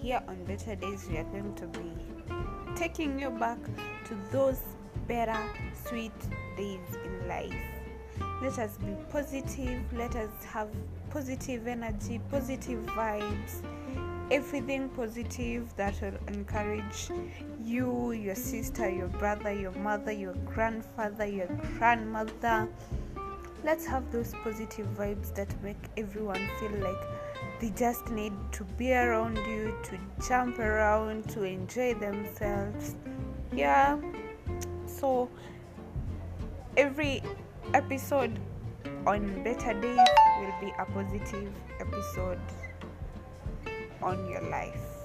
here on Better Days, we are going to be taking you back to those better, sweet days in life. Let us be positive, let us have positive energy, positive vibes, everything positive that will encourage you, your sister, your brother, your mother, your grandfather, your grandmother. Let's have those positive vibes that make everyone feel like they just need to be around you, to jump around, to enjoy themselves. Yeah. So every episode on Better Days will be a positive episode on your life.